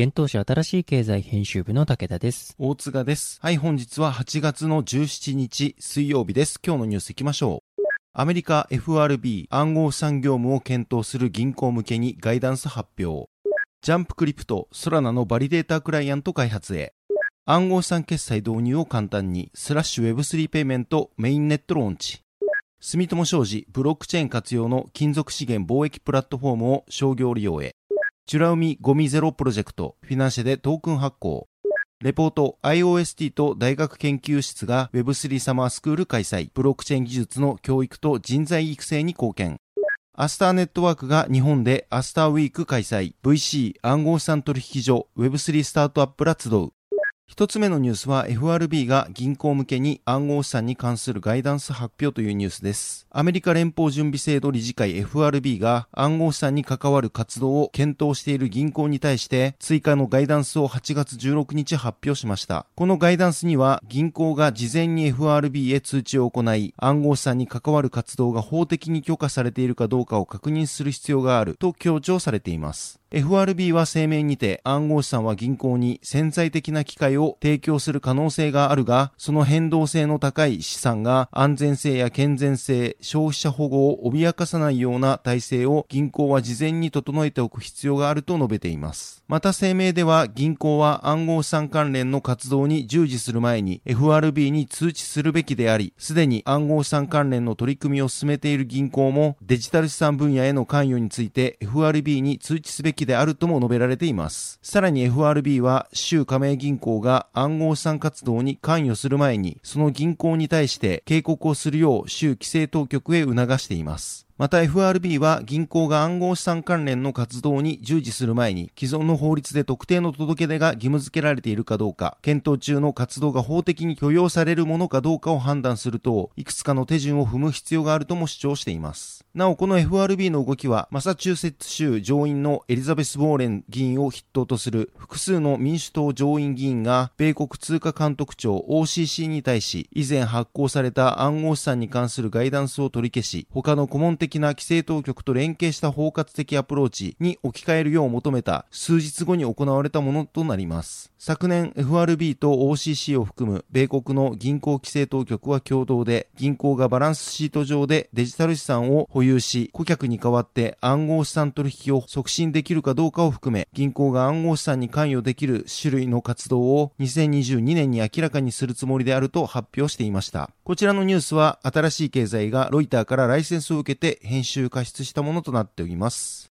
幻冬舎新しい経済編集部の武田です。大塚です。はい、本日は8月の17日水曜日です。今日のニュース行きましょう。アメリカ FRB 暗号資産業務を検討する銀行向けにガイダンス発表。 Jump Crypto、ソラナのバリデータクライアント開発へ。暗号資産決済導入を簡単に、 Slash Web3 Payment メインネットローンチ。住友商事、ブロックチェーン活用の金属資源貿易プラットフォームを商業利用へ。チュラウミゴミゼロプロジェクト、フィナンシェでトークン発行。レポート IOST と大学研究室が Web3 サマースクール開催。ブロックチェーン技術の教育と人材育成に貢献。アスターネットワークが日本でアスターウィーク開催。VC 暗号資産取引所 Web3 スタートアップら集う。一つ目のニュースは FRB が銀行向けに暗号資産に関するガイダンス発表というニュースです。アメリカ連邦準備制度理事会 FRB が暗号資産に関わる活動を検討している銀行に対して追加のガイダンスを8月16日発表しました。このガイダンスには銀行が事前に FRB へ通知を行い暗号資産に関わる活動が法的に許可されているかどうかを確認する必要があると強調されています。FRB は声明にて暗号資産は銀行に潜在的な機会を提供する可能性があるが、その変動性の高い資産が安全性や健全性、消費者保護を脅かさないような体制を銀行は事前に整えておく必要があると述べています。また声明では銀行は暗号資産関連の活動に従事する前に FRB に通知するべきであり、すでに暗号資産関連の取り組みを進めている銀行もデジタル資産分野への関与について FRB に通知すべきであるとも述べられています。さらに FRB は州加盟銀行が暗号資産活動に関与する前に、その銀行に対して警告をするよう州規制当局へ促しています。また FRB は銀行が暗号資産関連の活動に従事する前に既存の法律で特定の届け出が義務付けられているかどうか、検討中の活動が法的に許容されるものかどうかを判断すると、いくつかの手順を踏む必要があるとも主張しています。なお、この FRB の動きは、マサチューセッツ州上院のエリザベス・ウォーレン議員を筆頭とする複数の民主党上院議員が、米国通貨監督庁 OCC に対し、以前発行された暗号資産に関するガイダンスを取り消し、他の顧問的な規制当局と連携した包括的アプローチに置き換えるよう求めた数日後に行われたものとなります。昨年 FRB と OCC を含む米国の銀行規制当局は共同で銀行がバランスシート上でデジタル資産を保有し顧客に代わって暗号資産取引を促進できるかどうかを含め銀行が暗号資産に関与できる種類の活動を2022年に明らかにするつもりであると発表していました。こちらのニュースは新しい経済がロイターからライセンスを受けて編集加筆したものとなっております。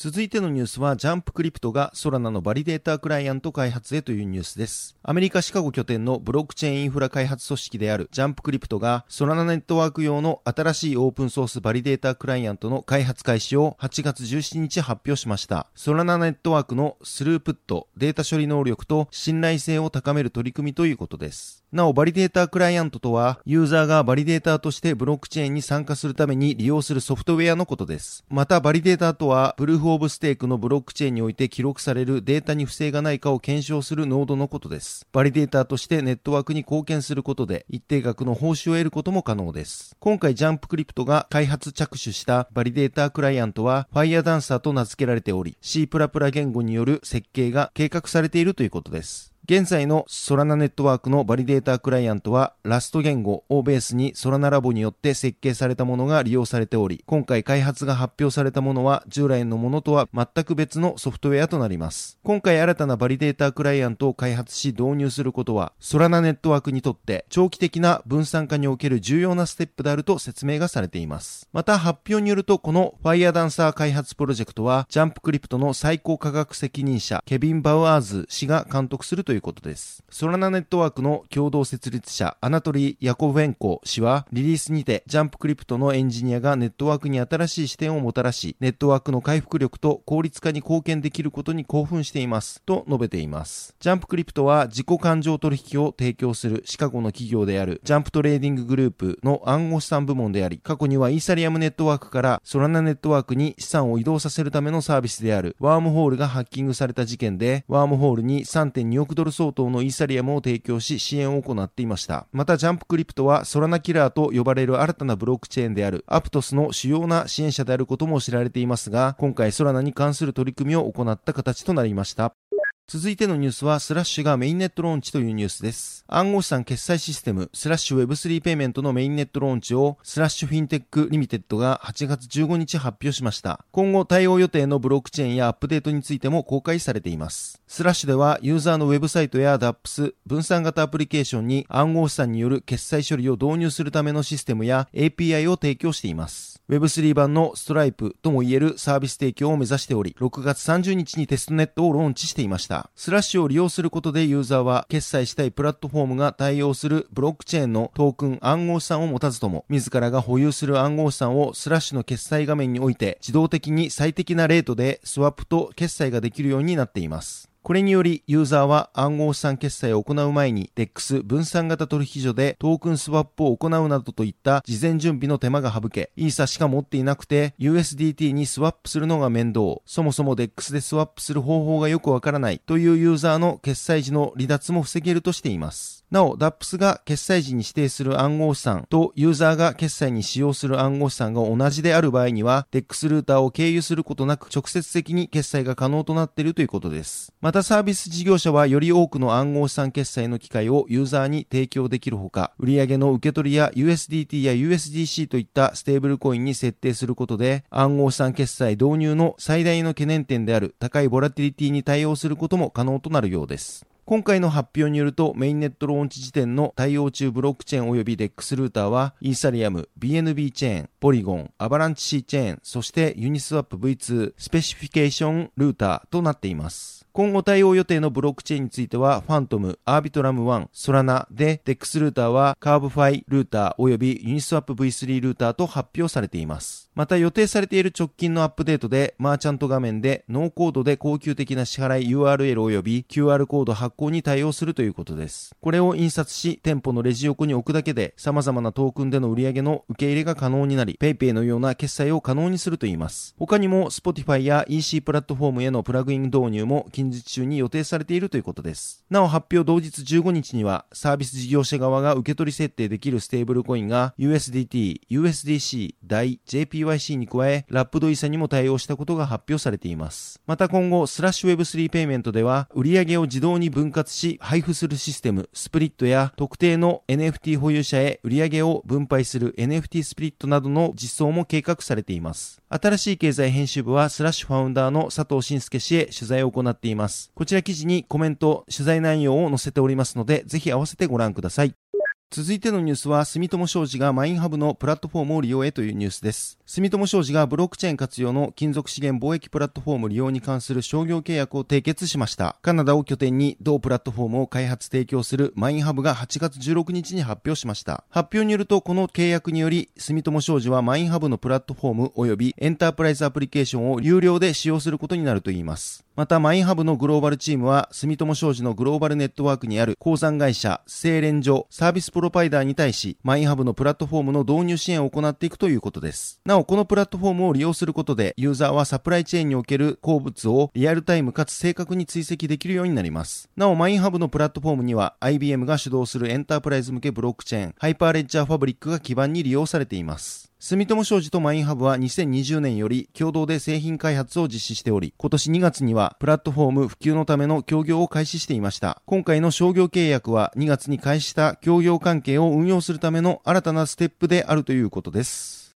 続いてのニュースは、 Jump Crypto がソラナのバリデータクライアント開発へというニュースです。アメリカ・シカゴ拠点のブロックチェーンインフラ開発組織である Jump Crypto が、ソラナネットワーク用の新しいオープンソースバリデータクライアントの開発開始を8月17日発表しました。ソラナネットワークのスループット、データ処理能力と信頼性を高める取り組みということです。なお、バリデータクライアントとは、ユーザーがバリデータとしてブロックチェーンに参加するために利用するソフトウェアのことです。また、バリデータとは、プルーフオブステークのブロックチェーンにおいて記録されるデータに不正がないかを検証するノードのことです。バリデータとしてネットワークに貢献することで、一定額の報酬を得ることも可能です。今回、 Jump Crypto が開発着手したバリデータクライアントは、 Firedancer と名付けられており、C++ 言語による設計が計画されているということです。現在のソラナネットワークのバリデータクライアントは Rust 言語をベースにソラナラボによって設計されたものが利用されており、今回開発が発表されたものは従来のものとは全く別のソフトウェアとなります。今回新たなバリデータクライアントを開発し導入することは、ソラナネットワークにとって長期的な分散化における重要なステップであると説明がされています。また発表によるとこの Firedancer 開発プロジェクトは Jump Crypto の最高科学責任者ケビン・バウアーズ氏が監督するといういうことです。ソラナネットワークの共同設立者、アナトリー・ヤコブェンコ氏は、リリースにて、 Jump Crypto のエンジニアがネットワークに新しい視点をもたらし、ネットワークの回復力と効率化に貢献できることに興奮しています、と述べています。 Jump Crypto は自己勘定取引を提供するシカゴの企業である、 Jump Trading Group の暗号資産部門であり、過去にはイーサリアムネットワークからソラナネットワークに資産を移動させるためのサービスである、ワームホールがハッキングされた事件で、ワームホールに3.2億ドル相当のイーサリアムを提供、し支援を行っていました。また Jump Crypto はソラナキラーと呼ばれる新たなブロックチェーンであるアプトスの主要な支援者であることも知られていますが、今回ソラナに関する取り組みを行った形となりました。続いてのニュースは、スラッシュがメインネットローンチというニュースです。暗号資産決済システム、スラッシュ Web3 ペイメントのメインネットローンチを、スラッシュフィンテックリミテッドが8月15日発表しました。今後対応予定のブロックチェーンやアップデートについても公開されています。スラッシュでは、ユーザーのウェブサイトや DApps、分散型アプリケーションに暗号資産による決済処理を導入するためのシステムや API を提供しています。Web3 版のストライプとも言えるサービス提供を目指しており、6月30日にテストネットをローンチしていました。スラッシュを利用することでユーザーは決済したいプラットフォームが対応するブロックチェーンのトークン暗号資産を持たずとも、自らが保有する暗号資産をスラッシュの決済画面において自動的に最適なレートでスワップと決済ができるようになっています。これにより、ユーザーは暗号資産決済を行う前に、DEX 分散型取引所でトークンスワップを行うなどといった事前準備の手間が省け、イーサしか持っていなくて、USDT にスワップするのが面倒、そもそも DEX でスワップする方法がよくわからないというユーザーの決済時の離脱も防げるとしています。なお、DAPS が決済時に指定する暗号資産とユーザーが決済に使用する暗号資産が同じである場合には、DEX ルーターを経由することなく直接的に決済が可能となっているということです。またサービス事業者はより多くの暗号資産決済の機会をユーザーに提供できるほか、売上の受け取りを USDT や USDC といったステーブルコインに設定することで、暗号資産決済導入の最大の懸念点である高いボラティリティに対応することも可能となるようです。今回の発表によると、メインネットローンチ時点の対応中ブロックチェーン及び DEX ルーターは、イーサリアム、BNB チェーン、ポリゴン、アバランチ C チェーン、そしてユニスワップ V2 スペシフィケーションルーターとなっています。今後対応予定のブロックチェーンについては、ファントム、アービトラム1、ソラナで、DEX ルーターはカーブファイルーター及びユニスワップ V3 ルーターと発表されています。また予定されている直近のアップデートで、マーチャント画面でノーコードで恒久的な支払い URL 及び QR コード発行に対応するということです。これを印刷し、店舗のレジ横に置くだけで、様々なトークンでの売上の受け入れが可能になり、PayPay のような決済を可能にするといいます。他にも Shopify や EC プラットフォームへのプラグイン導入も近日中に予定されているということです。なお発表同日15日には、サービス事業者側が受け取り設定できるステーブルコインが USDT、USDC、DAI、JPYC に加え、ラップドイーサにも対応したことが発表されています。また今後、スラッシュ Web3 ペイメントでは、売上を自動に分割し、配布するシステム、スプリットや特定の NFT 保有者へ売上を分配する NFT スプリットなどの実装も計画されています。新しい経済編集部は、スラッシュファウンダーの佐藤伸介氏へ取材を行っています。こちら記事にコメント、取材内容を載せておりますので、ぜひ合わせてご覧ください。続いてのニュースは、住友商事がマインハブのプラットフォームを利用へというニュースです。住友商事がブロックチェーン活用の金属資源貿易プラットフォーム利用に関する商業契約を締結しました。カナダを拠点に同プラットフォームを開発提供するマインハブが8月16日に発表しました。発表によると、この契約により、住友商事はマインハブのプラットフォーム及びエンタープライズアプリケーションを有料で使用することになるといいます。また、マインハブのグローバルチームは、住友商事のグローバルネットワークにある鉱山会社、精錬所、サービスプロバイダーに対し、マインハブのプラットフォームの導入支援を行っていくということです。なお、このプラットフォームを利用することで、ユーザーはサプライチェーンにおける鉱物をリアルタイムかつ正確に追跡できるようになります。なお、マインハブのプラットフォームには、IBM が主導するエンタープライズ向けブロックチェーン、ハイパーレッジャーファブリックが基盤に利用されています。住友商事とマインハブは2020年より共同で製品開発を実施しており、今年2月にはプラットフォーム普及のための協業を開始していました。今回の商業契約は2月に開始した協業関係を運用するための新たなステップであるということです。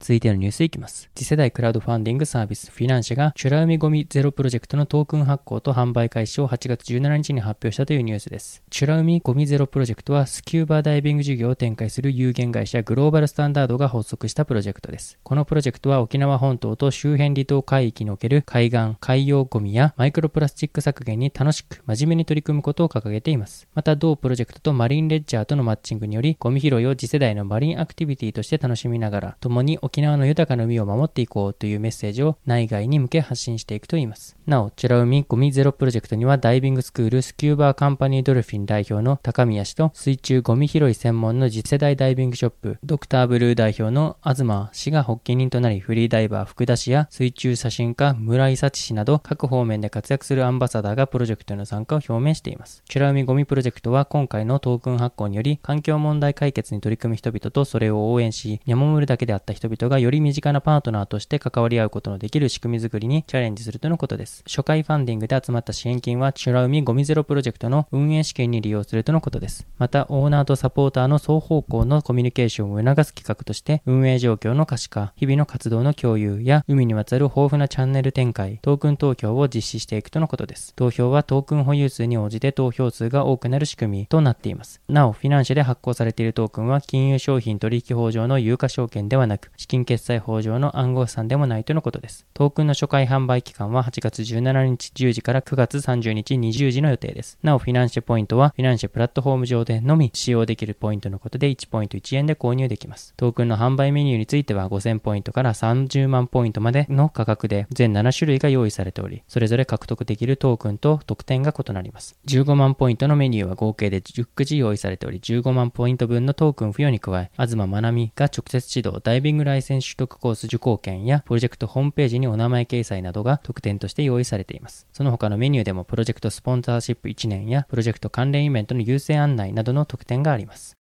続いてのニュースいきます。次世代クラウドファンディングサービスフィナンシェがチュラ海ゴミゼロプロジェクトのトークン発行と販売開始を8月17日に発表したというニュースです。チュラ海ゴミゼロプロジェクトはスキューバーダイビング事業を展開する有限会社グローバルスタンダードが発足したプロジェクトです。このプロジェクトは沖縄本島と周辺離島海域における海岸、海洋ゴミやマイクロプラスチック削減に楽しく真面目に取り組むことを掲げています。また同プロジェクトとマリンレジャーとのマッチングによりゴミ拾いを次世代のマリンアクティビティとして楽しみながら共に沖沖縄の豊かな海を守っていこうというメッセージを内外に向け発信していくといいます。なお、チュラ海ゴミゼロプロジェクトにはダイビングスクールスキューバーカンパニードルフィン代表の高宮氏と水中ゴミ拾い専門の次世代ダイビングショップドクターブルー代表の東氏が発起人となりフリーダイバー福田氏や水中写真家村井幸氏など各方面で活躍するアンバサダーがプロジェクトへの参加を表明しています。チュラ海ゴミプロジェクトは今回のトークン発行により環境問題解決に取り組む人々とそれを応援し、見守るだけであった人々がより身近なパートナーとして関わり合うことのできる仕組み作りにチャレンジするとのことです。初回ファンディングで集まった支援金は、チュラ海ゴミゼロプロジェクトの運営資金に利用するとのことです。また、オーナーとサポーターの双方向のコミュニケーションを促す企画として、運営状況の可視化、日々の活動の共有や、海にまつわる豊富なチャンネル展開、トークン投票を実施していくとのことです。投票はトークン保有数に応じて投票数が多くなる仕組みとなっています。なお、フィナンシェで発行されているトークンは、金融商品取引法上の有価証券ではなく、金決済法上の暗号資産でもないとのことです。トークンの初回販売期間は8月17日10時から9月30日20時の予定です。なお、フィナンシェポイントは、フィナンシェプラットフォーム上でのみ使用できるポイントのことで1ポイント1円で購入できます。トークンの販売メニューについては5000ポイントから30万ポイントまでの価格で全7種類が用意されており、それぞれ獲得できるトークンと特典が異なります。15万ポイントのメニューは合計で10くじ用意されており、15万ポイント分のトークン付与に加え、東まなみが直接指導、ダイビングライセンス取得コース受講券や、プロジェクトホームページにお名前掲載などが特典として用意されています。その他のメニューでもプロジェクトスポンサーシップ1年やプロジェクト関連イベントの優先案内などの特典があります。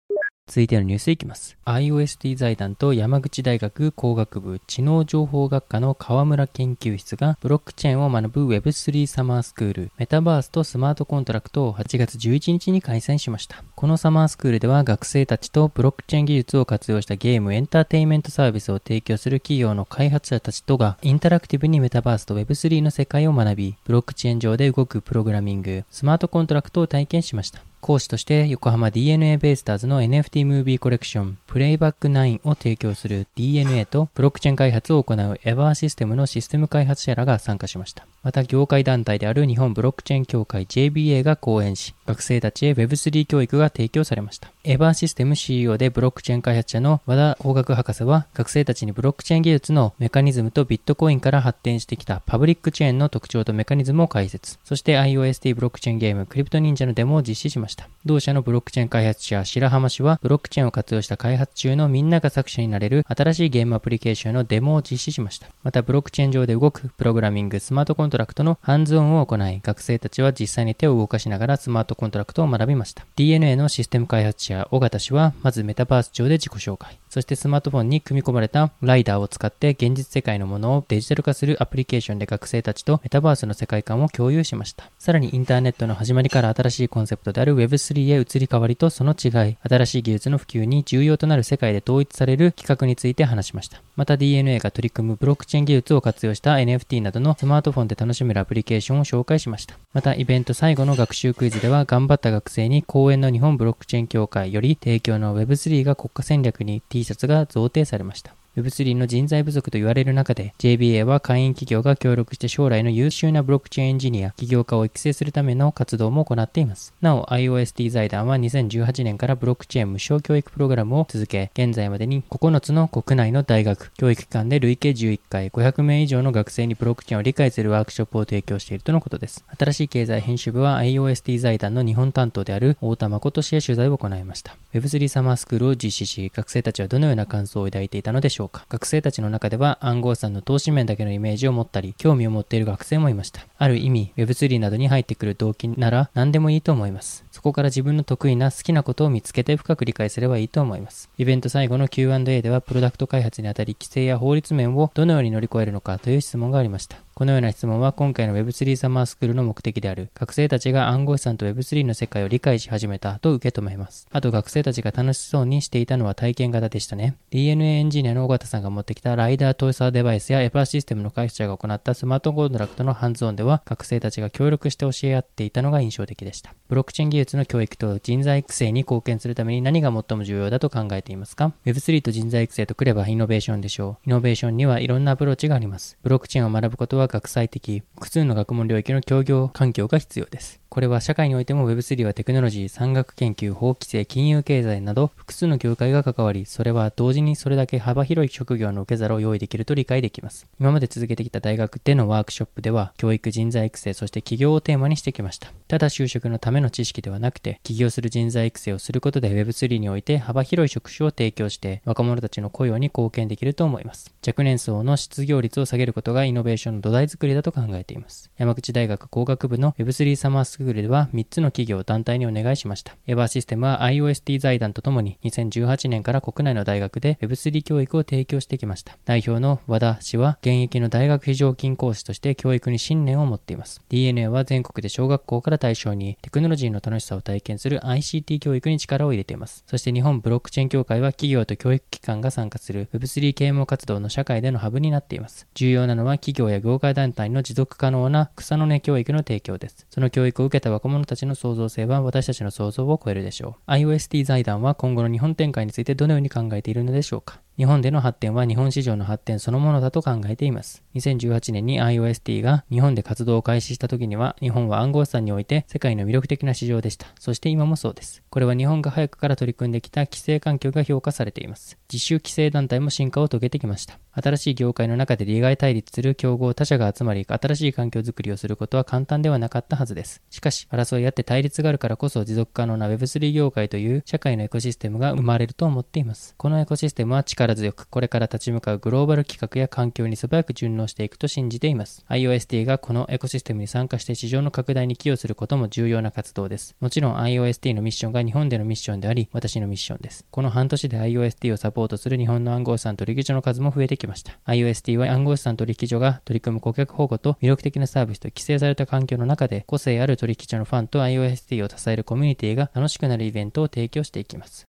続いてのニュースいきます。IOST 財団と山口大学工学部知能情報学科の河村研究室がブロックチェーンを学ぶ Web3 サマースクールメタバースとスマートコントラクトを8月11日に開催しました。このサマースクールでは学生たちとブロックチェーン技術を活用したゲームエンターテインメントサービスを提供する企業の開発者たちとがインタラクティブにメタバースと Web3 の世界を学び、ブロックチェーン上で動くプログラミング、スマートコントラクトを体験しました。講師として横浜 DNA ベイスターズの NFT ムービーコレクションプレイバック9を提供する DNA とブロックチェーン開発を行うエバーシステムのシステム開発者らが参加しました。また業界団体である日本ブロックチェーン協会 JBA が講演し、学生たちへ Web3 教育が提供されました。エバーシステム CEO でブロックチェーン開発者の和田工学博士は、学生たちにブロックチェーン技術のメカニズムとビットコインから発展してきたパブリックチェーンの特徴とメカニズムを解説。そして IOST ブロックチェーンゲームクリプト忍者のデモを実施しました。同社のブロックチェーン開発者白浜氏は、ブロックチェーンを活用した開発中のみんなが作者になれる新しいゲームアプリケーションのデモを実施しました。また、ブロックチェーン上で動くプログラミング、スマートコントラクトのハンズオンを行い、学生たちは実際に手を動かしながらスマートコントラクトを学びました。 DeNA のシステム開発者、尾形氏は、まずメタバース上で自己紹介。そしてスマートフォンに組み込まれたライダーを使って現実世界のものをデジタル化するアプリケーションで学生たちとメタバースの世界観を共有しました。さらにインターネットの始まりから新しいコンセプトである Web3 へ移り変わりとその違い、新しい技術の普及に重要となる世界で統一される規格について話しました。また DNA が取り組むブロックチェーン技術を活用した NFT などのスマートフォンで楽しめるアプリケーションを紹介しました。またイベント最後の学習クイズでは頑張った学生に後援の日本ブロックチェーン協会より提供の Web3 が国家戦略に T シャツが贈呈されました。Web3 の人材不足と言われる中で、JBA は会員企業が協力して将来の優秀なブロックチェーンエンジニア、起業家を育成するための活動も行っています。なお、IOST 財団は2018年からブロックチェーン無償教育プログラムを続け、現在までに9つの国内の大学、教育機関で累計11回、500名以上の学生にブロックチェーンを理解するワークショップを提供しているとのことです。新しい経済編集部は IOST 財団の日本担当である太田誠氏へ取材を行いました。Web3 サマースクールを実施し、学生たちはどのような感想を抱いていたのでしょうか。学生たちの中では暗号資産の投資面だけのイメージを持ったり、興味を持っている学生もいました。ある意味、Web3 などに入ってくる動機なら何でもいいと思います。そこから自分の得意な好きなことを見つけて深く理解すればいいと思います。イベント最後の Q&A では、プロダクト開発にあたり規制や法律面をどのように乗り越えるのかという質問がありました。このような質問は今回の Web3 サマースクールの目的である学生たちが暗号資産と Web3 の世界を理解し始めたと受け止めます。あと学生たちが楽しそうにしていたのは体験型でしたね。DNA エンジニアの尾形さんが持ってきたライダートイサーデバイスやエパーシステムの開発者が行ったスマートコントラクトのハンズオンでは学生たちが協力して教え合っていたのが印象的でした。ブロックチェーン技術の教育と人材育成に貢献するために何が最も重要だと考えていますか ?Web3 と人材育成とくればイノベーションでしょう。イノベーションにはいろんなアプローチがあります。ブロックチェーンを学ぶことは学際的、複数の学問領域の協業環境が必要です。これは社会においても Web3 はテクノロジー、産学研究、法規制、金融経済など複数の業界が関わり、それは同時にそれだけ幅広い職業の受け皿を用意できると理解できます。今まで続けてきた大学でのワークショップでは、教育、人材育成、そして起業をテーマにしてきました。ただ就職のための知識ではなくて、起業する人材育成をすることで Web3 において幅広い職種を提供して、若者たちの雇用に貢献できると思います。若年層の失業率を下げることがイノベーションの土台作りだと考えています。山口大学工学部の Web3 サマースクールでは3つの企業、団体にお願いしました。エバーシステムは IOST 財団とともに2018年から国内の大学で Web3 教育を提供してきました。代表の和田氏は現役の大学非常勤講師として教育に信念を持っています。DNA は全国で小学校から対象にテクノロジーの楽しさを体験する ICT 教育に力を入れています。そして日本ブロックチェーン協会は企業と教育機関が参加する Web3 啓蒙活動の社会でのハブになっています。重要なのは企業や業界団体の持続可能な草の根教育の提供です。その教育を受けた若者たちの創造性は私たちの想像を超えるでしょう。IOST 財団は今後の日本展開についてどのように考えているのでしょうか日本での発展は日本市場の発展そのものだと考えています。2018年に IOST が日本で活動を開始した時には、日本は暗号資産において世界の魅力的な市場でした。そして今もそうです。これは日本が早くから取り組んできた規制環境が評価されています。実習規制団体も進化を遂げてきました。新しい業界の中で利害対立する競合他社が集まり、新しい環境づくりをすることは簡単ではなかったはずです。しかし、争い合って対立があるからこそ持続可能な Web3 業界という社会のエコシステムが生まれると思っています。このエコシステムは近力強く、これから立ち向かうグローバル規格や環境に素早く順応していくと信じています。IOST がこのエコシステムに参加して市場の拡大に寄与することも重要な活動です。もちろん IOST のミッションが日本でのミッションであり、私のミッションです。この半年で IOST をサポートする日本の暗号資産取引所の数も増えてきました。IOST は暗号資産取引所が取り組む顧客保護と魅力的なサービスと規制された環境の中で個性ある取引所のファンと IOST を支えるコミュニティが楽しくなるイベントを提供していきます。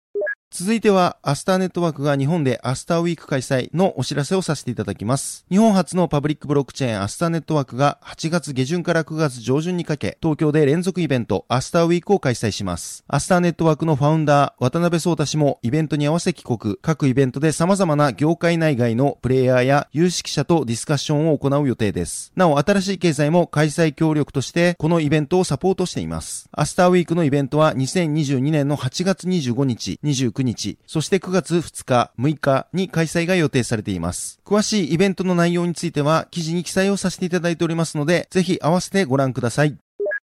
続いては、アスターネットワークが日本でアスターウィーク開催のお知らせをさせていただきます。日本初のパブリックブロックチェーンアスターネットワークが8月下旬から9月上旬にかけ、東京で連続イベントアスターウィークを開催します。アスターネットワークのファウンダー、渡辺聡太氏もイベントに合わせ帰国、各イベントで様々な業界内外のプレイヤーや有識者とディスカッションを行う予定です。なお、新しい経済も開催協力として、このイベントをサポートしています。アスターウィークのイベントは2022年の8月25日、29日日、そして9月2日、6日に開催が予定されています。詳しいイベントの内容については記事に記載をさせていただいておりますので、ぜひ合わせてご覧ください。